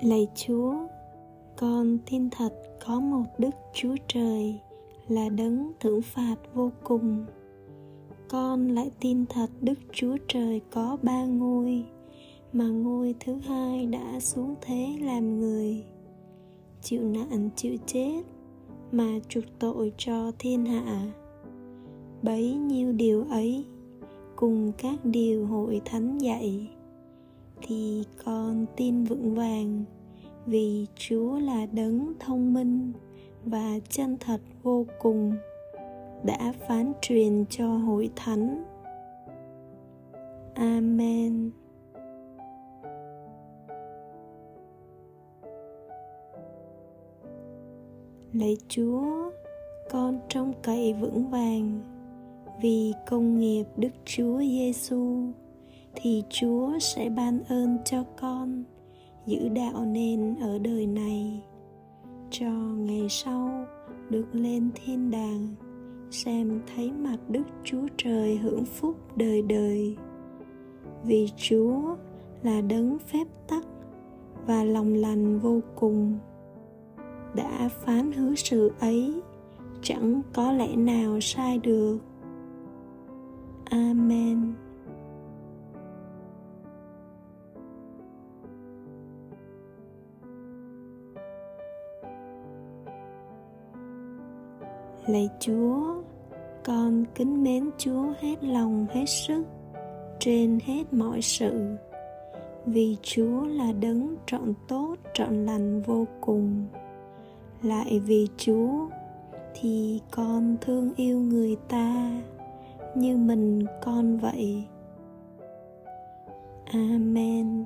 lạy chúa, con tin thật có một đức chúa trời là đấng thưởng phạt vô cùng. Con lại tin thật đức chúa trời có ba ngôi, mà ngôi thứ hai đã xuống thế làm người. Chịu nạn, chịu chết, mà chuộc tội cho thiên hạ. Bấy nhiêu điều ấy, cùng các điều hội thánh dạy thì con tin vững vàng, vì chúa là đấng thông minh và chân thật vô cùng, đã phán truyền cho hội thánh. Amen. Lạy chúa, con trông cậy vững vàng vì công nghiệp đức chúa giêsu thì chúa sẽ ban ơn cho con giữ đạo nên ở đời này, cho ngày sau được lên thiên đàng, xem thấy mặt đức chúa trời hưởng phúc đời đời. Vì chúa là đấng phép tắc và lòng lành vô cùng, đã phán hứa sự ấy, chẳng có lẽ nào sai được. Amen. Lạy chúa, con kính mến chúa hết lòng, hết sức, trên hết mọi sự. Vì chúa là đấng trọn tốt, trọn lành vô cùng. Lại vì chúa, thì con thương yêu người ta như mình con vậy. Amen.